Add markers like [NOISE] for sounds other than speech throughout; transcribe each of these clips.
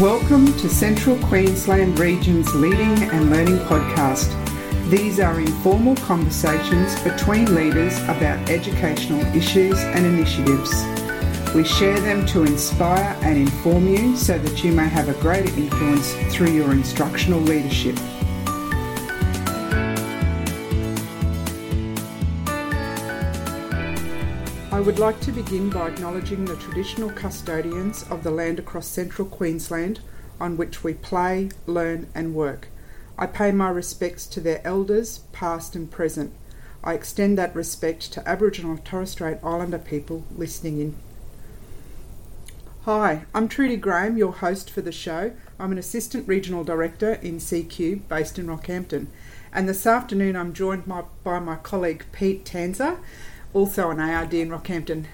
Welcome to Central Queensland Region's Leading and Learning podcast. These are informal conversations between leaders about educational issues and initiatives. We share them to inspire and inform you so that you may have a greater influence through your instructional leadership. I would like to begin by acknowledging the traditional custodians of the land across central Queensland on which we play, learn, and work. I pay my respects to their elders, past and present. I extend that respect to Aboriginal and Torres Strait Islander people listening in. Hi, I'm Trudy Graham, your host for the show. I'm an Assistant Regional Director in CQ based in Rockhampton. And this afternoon I'm joined my, by my colleague Pete Tanzer also an ARD in Rockhampton.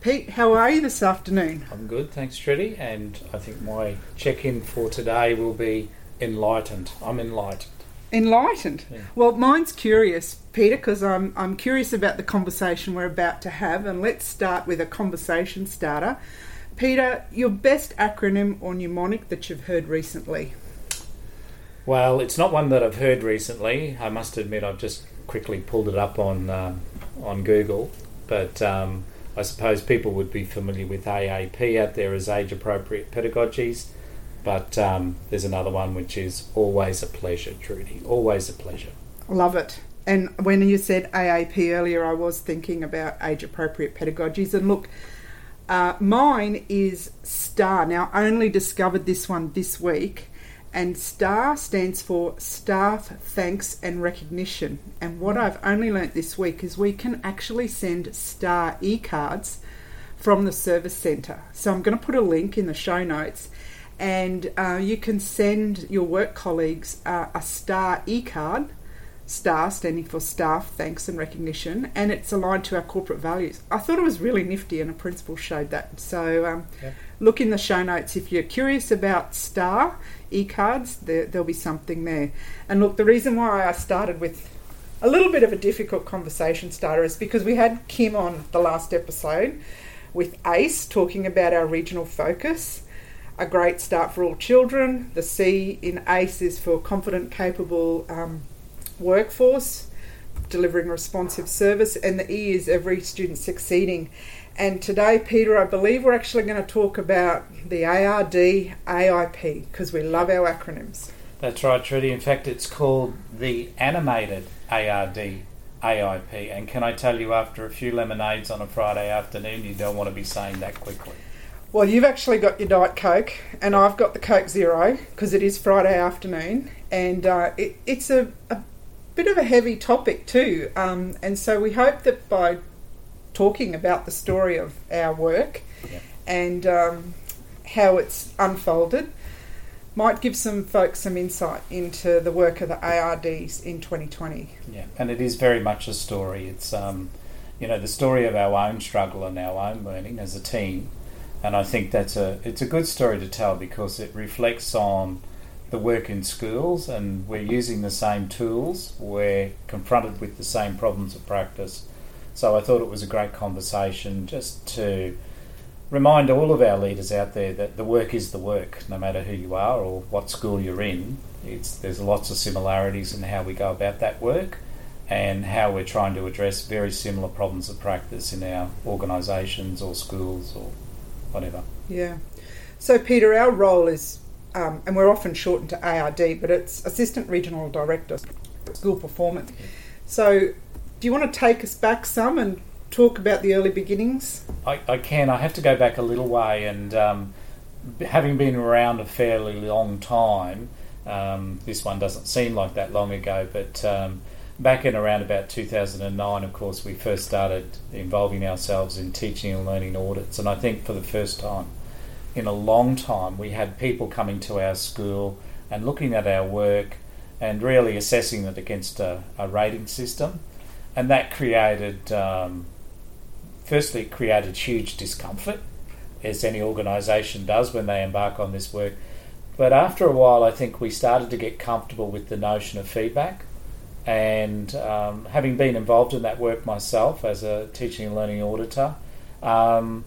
Pete, how are you this afternoon? I'm good, thanks, Trudy. And I think my check in for today will be enlightened. I'm enlightened. Enlightened? Yeah. Well, mine's curious, Peter, because I'm, I'm curious about the conversation we're about to have. And let's start with a conversation starter. Peter, your best acronym or mnemonic that you've heard recently? Well, it's not one that I've heard recently. I must admit, I've just quickly pulled it up on um, on Google, but um, I suppose people would be familiar with AAP out there as age appropriate pedagogies. But um, there's another one which is always a pleasure, Trudy. Always a pleasure. Love it. And when you said AAP earlier, I was thinking about age appropriate pedagogies. And look, uh, mine is STAR. Now, I only discovered this one this week and STAR stands for Staff Thanks and Recognition. And what I've only learnt this week is we can actually send STAR e cards from the service centre. So I'm going to put a link in the show notes, and uh, you can send your work colleagues uh, a STAR e card. STAR standing for Staff Thanks and Recognition, and it's aligned to our corporate values. I thought it was really nifty, and a principal showed that. So um, yeah. look in the show notes if you're curious about STAR e-cards, there, there'll be something there. And look, the reason why I started with a little bit of a difficult conversation starter is because we had Kim on the last episode with ACE talking about our regional focus. A great start for all children. The C in ACE is for confident, capable um, workforce, delivering responsive service, and the E is every student succeeding. And today, Peter, I believe we're actually going to talk about the ARD AIP because we love our acronyms. That's right, Trudy. In fact, it's called the Animated ARD AIP. And can I tell you, after a few lemonades on a Friday afternoon, you don't want to be saying that quickly. Well, you've actually got your Diet Coke, and I've got the Coke Zero because it is Friday afternoon, and uh, it, it's a, a, bit of a heavy topic too. Um, and so we hope that by talking about the story of our work yeah. and um, how it's unfolded might give some folks some insight into the work of the ARDs in 2020. Yeah, and it is very much a story. It's um, you know the story of our own struggle and our own learning as a team, and I think that's a it's a good story to tell because it reflects on the work in schools and we're using the same tools. We're confronted with the same problems of practice so I thought it was a great conversation just to remind all of our leaders out there that the work is the work, no matter who you are or what school you're in. It's, there's lots of similarities in how we go about that work and how we're trying to address very similar problems of practice in our organisations or schools or whatever. Yeah. So, Peter, our role is, um, and we're often shortened to ARD, but it's Assistant Regional Director, School Performance. So, do you want to take us back some and talk about the early beginnings? I, I can. I have to go back a little way, and um, having been around a fairly long time, um, this one doesn't seem like that long ago, but um, back in around about 2009, of course, we first started involving ourselves in teaching and learning audits, and I think for the first time in a long time, we had people coming to our school and looking at our work and really assessing it against a, a rating system and that created, um, firstly, created huge discomfort, as any organisation does when they embark on this work. But after a while, I think we started to get comfortable with the notion of feedback. And um, having been involved in that work myself as a teaching and learning auditor, um,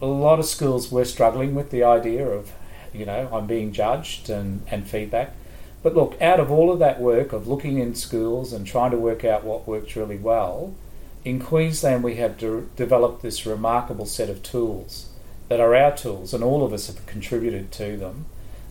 a lot of schools were struggling with the idea of you know, I'm being judged and, and feedback. But look, out of all of that work of looking in schools and trying to work out what works really well, in Queensland we have de- developed this remarkable set of tools that are our tools, and all of us have contributed to them.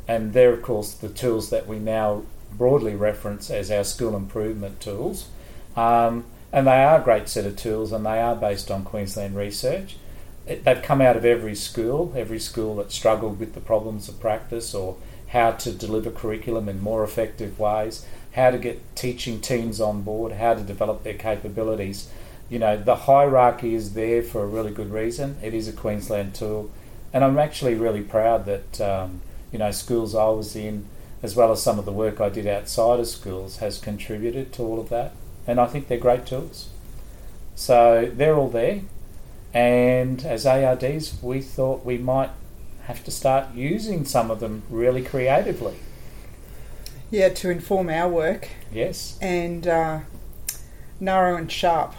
And they're, of course, the tools that we now broadly reference as our school improvement tools. Um, and they are a great set of tools, and they are based on Queensland research. It, they've come out of every school, every school that struggled with the problems of practice or how to deliver curriculum in more effective ways, how to get teaching teams on board, how to develop their capabilities. You know, the hierarchy is there for a really good reason. It is a Queensland tool, and I'm actually really proud that um, you know schools I was in, as well as some of the work I did outside of schools, has contributed to all of that, and I think they're great tools. So they're all there, and as ARDs, we thought we might have to start using some of them really creatively. Yeah, to inform our work. Yes. And uh, narrow and sharp,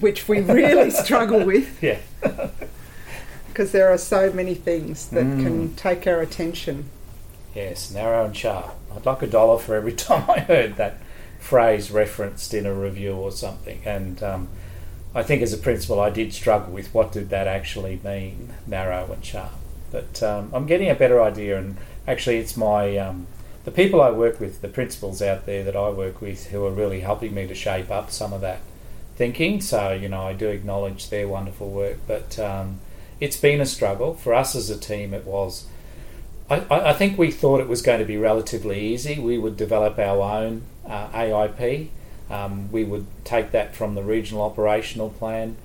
which we really [LAUGHS] struggle with. Yeah. [LAUGHS] Because there are so many things that Mm. can take our attention. Yes, narrow and sharp. I'd like a dollar for every [LAUGHS] time I heard that phrase referenced in a review or something. And um, I think as a principal, I did struggle with what did that actually mean, narrow and sharp. But um, I'm getting a better idea, and actually, it's my um, the people I work with, the principals out there that I work with, who are really helping me to shape up some of that thinking. So you know, I do acknowledge their wonderful work, but um, it's been a struggle for us as a team. It was. I, I think we thought it was going to be relatively easy. We would develop our own uh, AIP. Um, we would take that from the regional operational plan.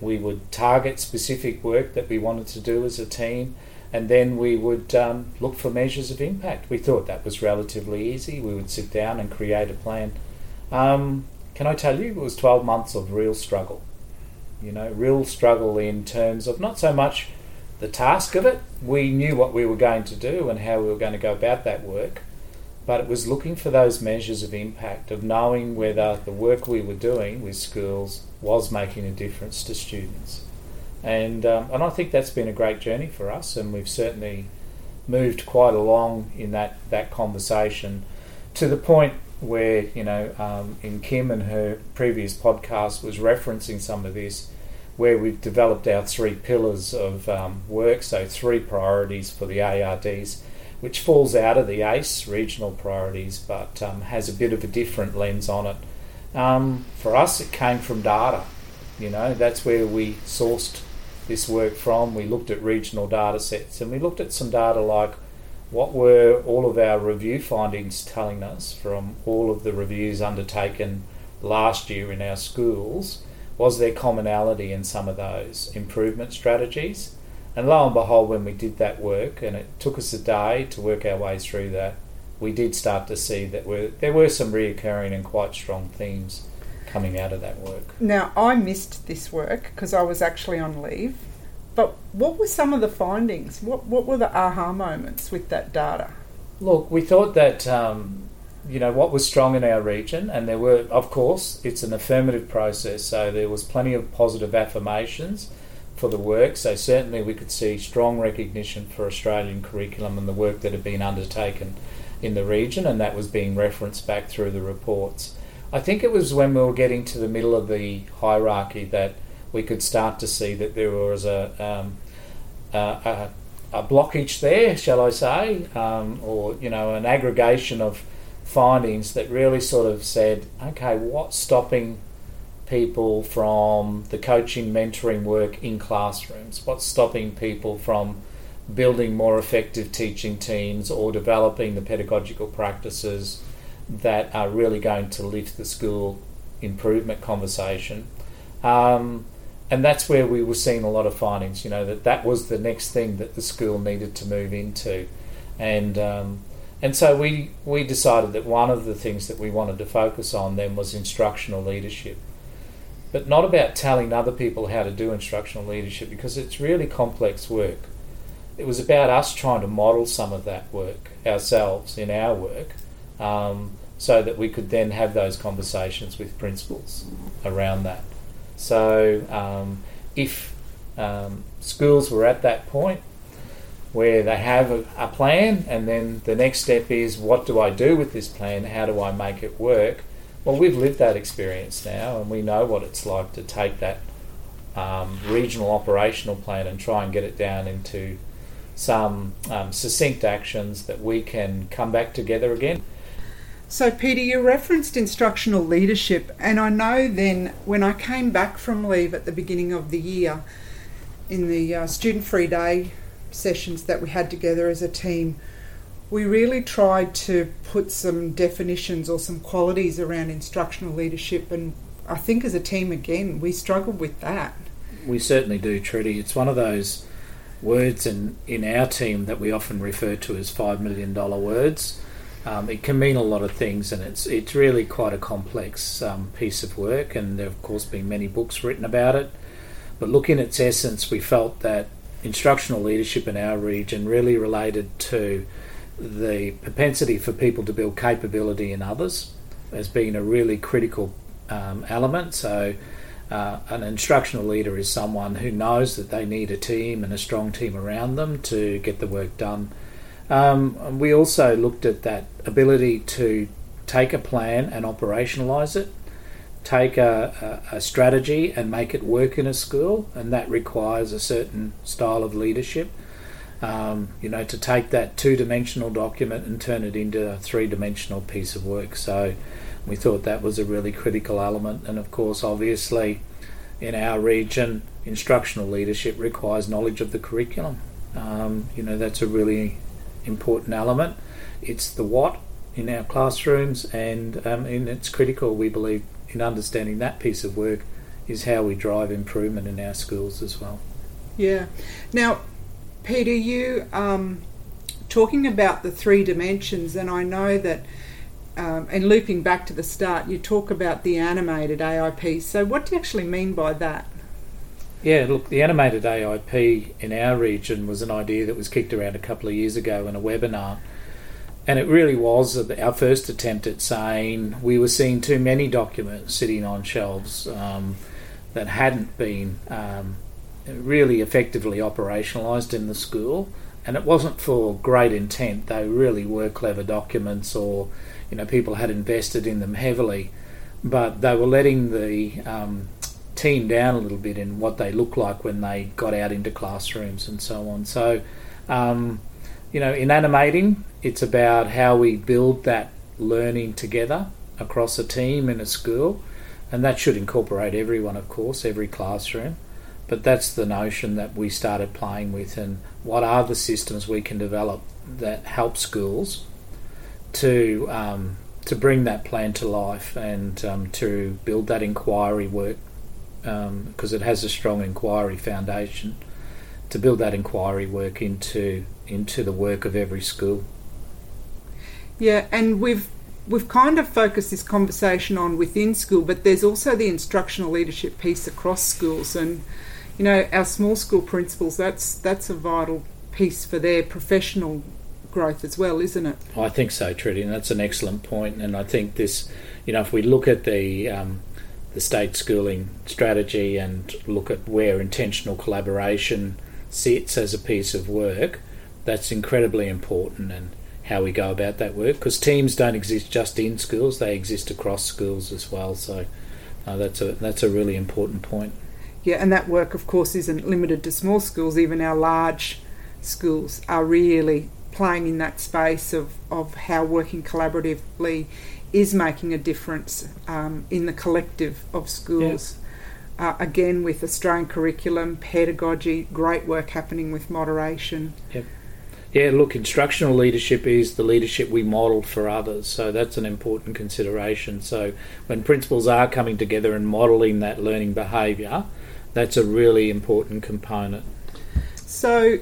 We would target specific work that we wanted to do as a team, and then we would um, look for measures of impact. We thought that was relatively easy. We would sit down and create a plan. Um, can I tell you, it was 12 months of real struggle. You know, real struggle in terms of not so much the task of it. We knew what we were going to do and how we were going to go about that work, but it was looking for those measures of impact, of knowing whether the work we were doing with schools was making a difference to students. And, um, and I think that's been a great journey for us, and we've certainly moved quite along in that, that conversation to the point where, you know, um, in Kim and her previous podcast was referencing some of this, where we've developed our three pillars of um, work, so three priorities for the ARDs, which falls out of the ACE regional priorities but um, has a bit of a different lens on it. Um, for us, it came from data. You know, that's where we sourced this work from. We looked at regional data sets and we looked at some data like what were all of our review findings telling us from all of the reviews undertaken last year in our schools? Was there commonality in some of those improvement strategies? And lo and behold, when we did that work, and it took us a day to work our way through that, we did start to see that there were some reoccurring and quite strong themes coming out of that work. Now, I missed this work because I was actually on leave. But what were some of the findings? What, what were the aha moments with that data? Look, we thought that um, you know what was strong in our region, and there were, of course, it's an affirmative process, so there was plenty of positive affirmations for the work. So certainly we could see strong recognition for Australian curriculum and the work that had been undertaken in the region, and that was being referenced back through the reports. I think it was when we were getting to the middle of the hierarchy that we could start to see that there was a um, a, a, blockage there, shall I say, um, or you know, an aggregation of findings that really sort of said, okay, what's stopping people from the coaching, mentoring work in classrooms? What's stopping people from building more effective teaching teams or developing the pedagogical practices that are really going to lift the school improvement conversation? Um, and that's where we were seeing a lot of findings. You know that that was the next thing that the school needed to move into, and um, and so we we decided that one of the things that we wanted to focus on then was instructional leadership, but not about telling other people how to do instructional leadership because it's really complex work. It was about us trying to model some of that work ourselves in our work. Um, so that we could then have those conversations with principals around that. So, um, if um, schools were at that point, where they have a, a plan, and then the next step is what do I do with this plan? How do I make it work? Well, we've lived that experience now, and we know what it's like to take that um, regional operational plan and try and get it down into some um, succinct actions that we can come back together again. So, Peter, you referenced instructional leadership, and I know then when I came back from leave at the beginning of the year in the uh, student free day sessions that we had together as a team, we really tried to put some definitions or some qualities around instructional leadership, and I think as a team, again, we struggled with that. We certainly do, Trudy. It's one of those words in, in our team that we often refer to as $5 million words. Um, it can mean a lot of things, and it's it's really quite a complex um, piece of work. And there have, of course, been many books written about it. But looking at its essence, we felt that instructional leadership in our region really related to the propensity for people to build capability in others as being a really critical um, element. So, uh, an instructional leader is someone who knows that they need a team and a strong team around them to get the work done. Um, we also looked at that ability to take a plan and operationalise it, take a, a, a, strategy and make it work in a school, and that requires a certain style of leadership. Um, you know, to take that two dimensional document and turn it into a three dimensional piece of work. So we thought that was a really critical element, and of course, obviously, in our region, instructional leadership requires knowledge of the curriculum. Um, you know, that's a really important element. It's the what in our classrooms, and, um, and it's critical, we believe, in understanding that piece of work is how we drive improvement in our schools as well. Yeah. Now, Peter, you um, talking about the three dimensions, and I know that, um, and looping back to the start, you talk about the animated AIP. So, what do you actually mean by that? Yeah, look, the animated AIP in our region was an idea that was kicked around a couple of years ago in a webinar. And it really was our first attempt at saying we were seeing too many documents sitting on shelves um, that hadn't been um, really effectively operationalised in the school. And it wasn't for great intent, they really were clever documents or, you know, people had invested in them heavily. But they were letting the um, team down a little bit in what they look like when they got out into classrooms and so on. So, um, you know, in animating, it's about how we build that learning together across a team in a school, and that should incorporate everyone, of course, every classroom. But that's the notion that we started playing with, and what are the systems we can develop that help schools to um, to bring that plan to life and um, to build that inquiry work because um, it has a strong inquiry foundation to build that inquiry work into into the work of every school. Yeah, and we've we've kind of focused this conversation on within school, but there's also the instructional leadership piece across schools, and you know our small school principals. That's that's a vital piece for their professional growth as well, isn't it? I think so, Trudy, and that's an excellent point. And I think this, you know, if we look at the um, the state schooling strategy and look at where intentional collaboration sits as a piece of work, that's incredibly important and how we go about that work because teams don't exist just in schools; they exist across schools as well. So uh, that's a that's a really important point. Yeah, and that work, of course, isn't limited to small schools. Even our large schools are really playing in that space of, of how working collaboratively is making a difference um, in the collective of schools. Uh, again, with Australian curriculum, pedagogy, great work happening with moderation. Yep. Yeah, look, instructional leadership is the leadership we model for others, so that's an important consideration. So, when principals are coming together and modelling that learning behaviour, that's a really important component. So,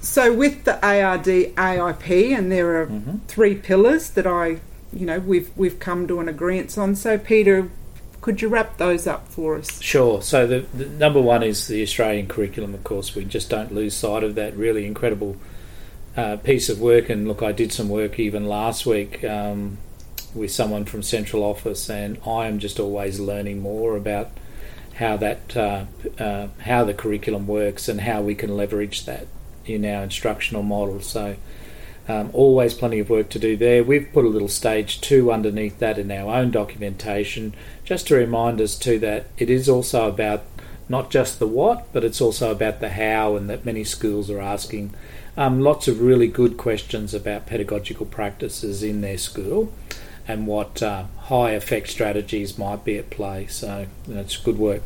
so with the ARD AIP, and there are mm-hmm. three pillars that I you know we've we've come to an agreement on. So Peter, could you wrap those up for us? Sure. So the, the, number one is the Australian curriculum. Of course, we just don't lose sight of that really incredible uh, piece of work. And look, I did some work even last week um, with someone from central office, and I am just always learning more about how that uh, uh, how the curriculum works and how we can leverage that in our instructional model. So um, always plenty of work to do there. We've put a little stage two underneath that in our own documentation, just to remind us too that it is also about not just the what, but it's also about the how, and that many schools are asking um, lots of really good questions about pedagogical practices in their school and what uh, high effect strategies might be at play. So you know, it's good work.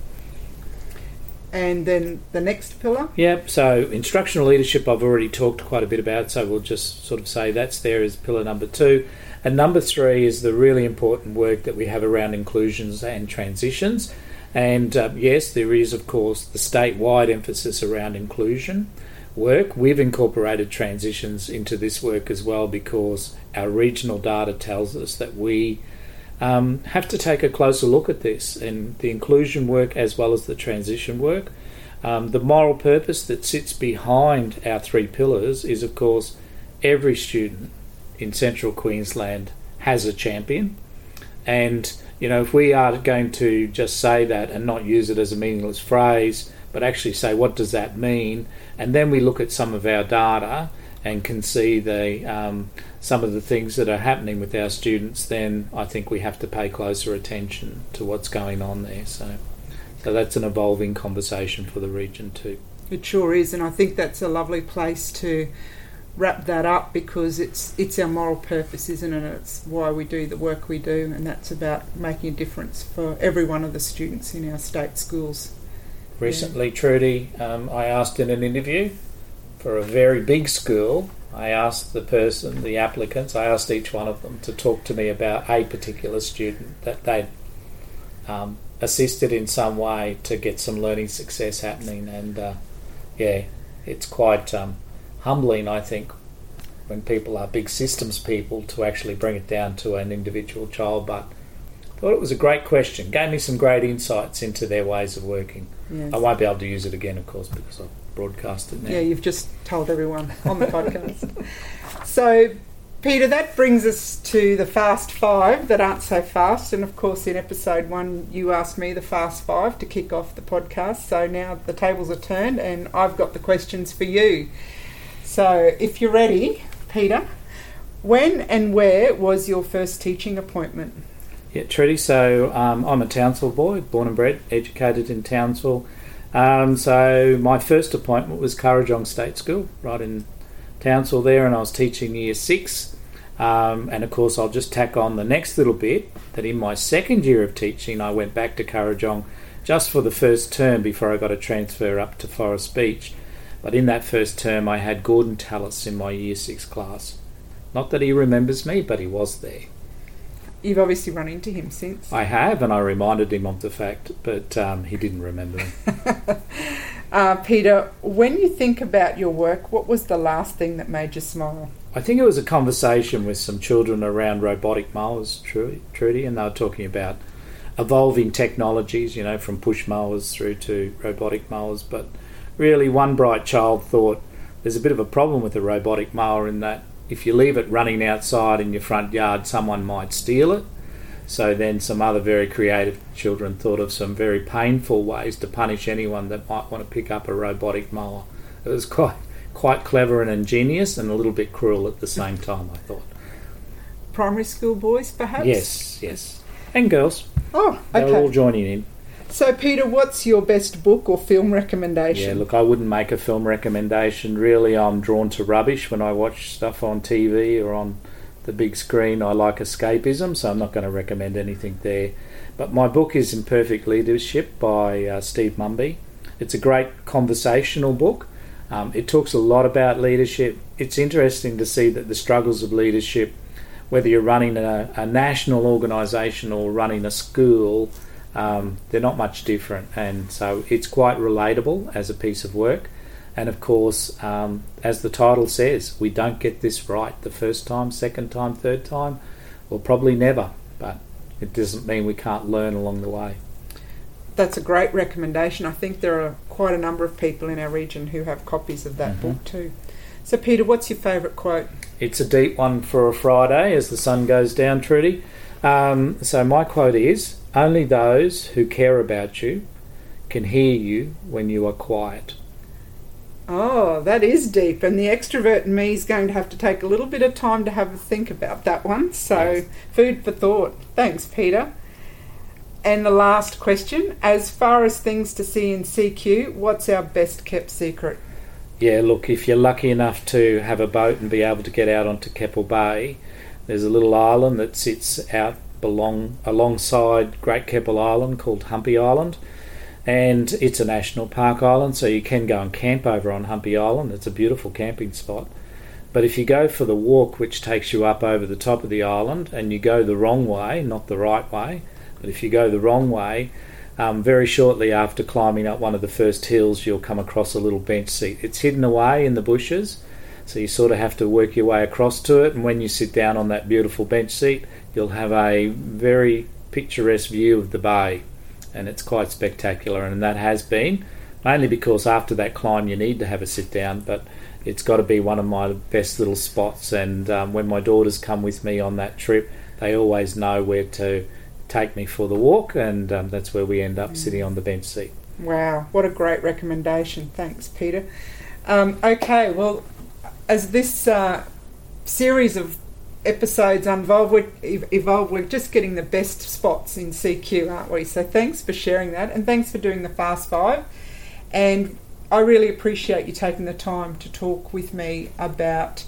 And then the next pillar? Yep, so instructional leadership I've already talked quite a bit about, so we'll just sort of say that's there as pillar number two. And number three is the really important work that we have around inclusions and transitions. And uh, yes, there is, of course, the statewide emphasis around inclusion work. We've incorporated transitions into this work as well because our regional data tells us that we um, have to take a closer look at this and the inclusion work as well as the transition work. Um, the moral purpose that sits behind our three pillars is, of course, every student in central Queensland has a champion. And, you know, if we are going to just say that and not use it as a meaningless phrase, but actually say, what does that mean? And then we look at some of our data and can see the um, some of the things that are happening with our students, then I think we have to pay closer attention to what's going on there. So, so that's an evolving conversation for the region too. It sure is, and I think that's a lovely place to wrap that up because it's it's our moral purpose, isn't it? It's why we do the work we do, and that's about making a difference for every one of the students in our state schools. Recently, yeah. Trudy, um, I asked in an interview for a very big school, I asked the person, the applicants, I asked each one of them to talk to me about a particular student that they'd um, assisted in some way to get some learning success happening. And uh, yeah, it's quite um, humbling, I think, when people are big systems people to actually bring it down to an individual child. But I thought it was a great question, gave me some great insights into their ways of working. Yes. I won't be able to use it again, of course, because I've broadcast it now. Yeah, you've just told everyone on the podcast. [LAUGHS] So, Peter, that brings us to the fast five that aren't so fast. And of course, in episode one, you asked me the fast five to kick off the podcast. So now the tables are turned and I've got the questions for you. So, if you're ready, Peter, when and where was your first teaching appointment? Yeah, Trudy. So um, I'm a Townsville boy, born and bred, educated in Townsville. Um, so my first appointment was Kurrajong State School, right in Townsville there, and I was teaching year six. Um, and of course, I'll just tack on the next little bit that in my second year of teaching, I went back to Kurrajong just for the first term before I got a transfer up to Forrest Beach. But in that first term, I had Gordon Tallis in my year six class. Not that he remembers me, but he was there. You've obviously run into him since. I have, and I reminded him of the fact, but um, he didn't remember [LAUGHS] uh, Peter, when you think about your work, what was the last thing that made you smile? I think it was a conversation with some children around robotic mowers, Trudy, and they were talking about evolving technologies, you know, from push mowers through to robotic mowers. But really, one bright child thought there's a bit of a problem with the robotic mower in that if you leave it running outside in your front yard, someone might steal it. So then some other very creative children thought of some very painful ways to punish anyone that might want to pick up a robotic mower. It was quite quite clever and ingenious and a little bit cruel at the same time, I thought. Primary school boys, perhaps? Yes, yes. And girls. Oh, okay. They were all joining in. So, Peter, what's your best book or film recommendation? Yeah, look, I wouldn't make a film recommendation. Really, I'm drawn to rubbish when I watch stuff on TV or on the big screen. I like escapism, so I'm not going to recommend anything there. But my book is Imperfect Leadership by uh, Steve Munby. It's a great conversational book. Um, it talks a lot about leadership. It's interesting to see that the struggles of leadership, whether you're running a, a national organisation or running a school, um, they're not much different, and so it's quite relatable as a piece of work. And of course, um, as the title says, we don't get this right the first time, second time, third time, or probably never, but it doesn't mean we can't learn along the way. That's a great recommendation. I think there are quite a number of people in our region who have copies of that mm-hmm. book too. So, Peter, what's your favourite quote? It's a deep one for a Friday as the sun goes down, Trudy. Um, so, my quote is only those who care about you can hear you when you are quiet. Oh, that is deep, and the extrovert in me is going to have to take a little bit of time to have a think about that one. So, Yes. food for thought. Thanks, Peter. And the last question as far as things to see in CQ, what's our best kept secret? Yeah, look, if you're lucky enough to have a boat and be able to get out onto Keppel Bay, there's a little island that sits out belong alongside Great Keppel Island called Humpy Island, and it's a national park island, so you can go and camp over on Humpy Island. It's a beautiful camping spot. But if you go for the walk, which takes you up over the top of the island, and you go the wrong way, not the right way, but if you go the wrong way, um, very shortly after climbing up one of the first hills, you'll come across a little bench seat. It's hidden away in the bushes, so you sort of have to work your way across to it. And when you sit down on that beautiful bench seat, you'll have a very picturesque view of the bay, and it's quite spectacular. And that has been mainly because after that climb, you need to have a sit down, but it's got to be one of my best little spots. And um, when my daughters come with me on that trip, they always know where to take me for the walk, and um, that's where we end up sitting on the bench seat. Wow, what a great recommendation. Thanks, Peter. Um, okay, well, as this uh, series of episodes we're, evolve, we're just getting the best spots in CQ, aren't we? So thanks for sharing that, and thanks for doing the Fast Five. And I really appreciate you taking the time to talk with me about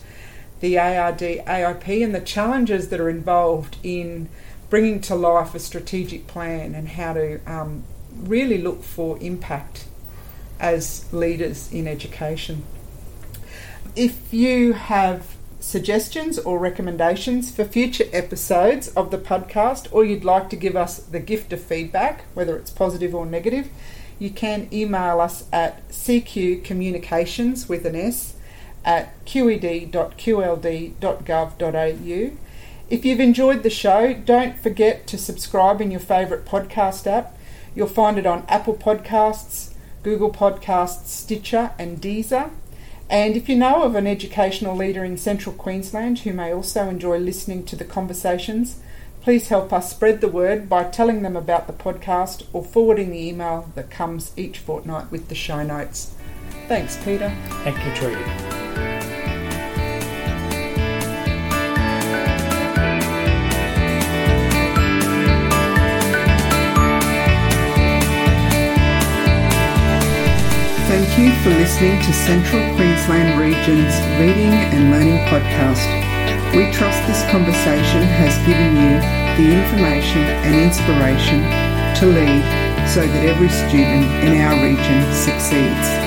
the ARD AIP and the challenges that are involved in bringing to life a strategic plan and how to um, really look for impact as leaders in education. If you have suggestions or recommendations for future episodes of the podcast, or you'd like to give us the gift of feedback, whether it's positive or negative, you can email us at cqcommunications with an S at qed.qld.gov.au. If you've enjoyed the show, don't forget to subscribe in your favourite podcast app. You'll find it on Apple Podcasts, Google Podcasts, Stitcher, and Deezer. And if you know of an educational leader in central Queensland who may also enjoy listening to the conversations, please help us spread the word by telling them about the podcast or forwarding the email that comes each fortnight with the show notes. Thanks, Peter. Thank you, Trudy. You for listening to Central Queensland Region's Leading and Learning Podcast. We trust this conversation has given you the information and inspiration to lead so that every student in our region succeeds.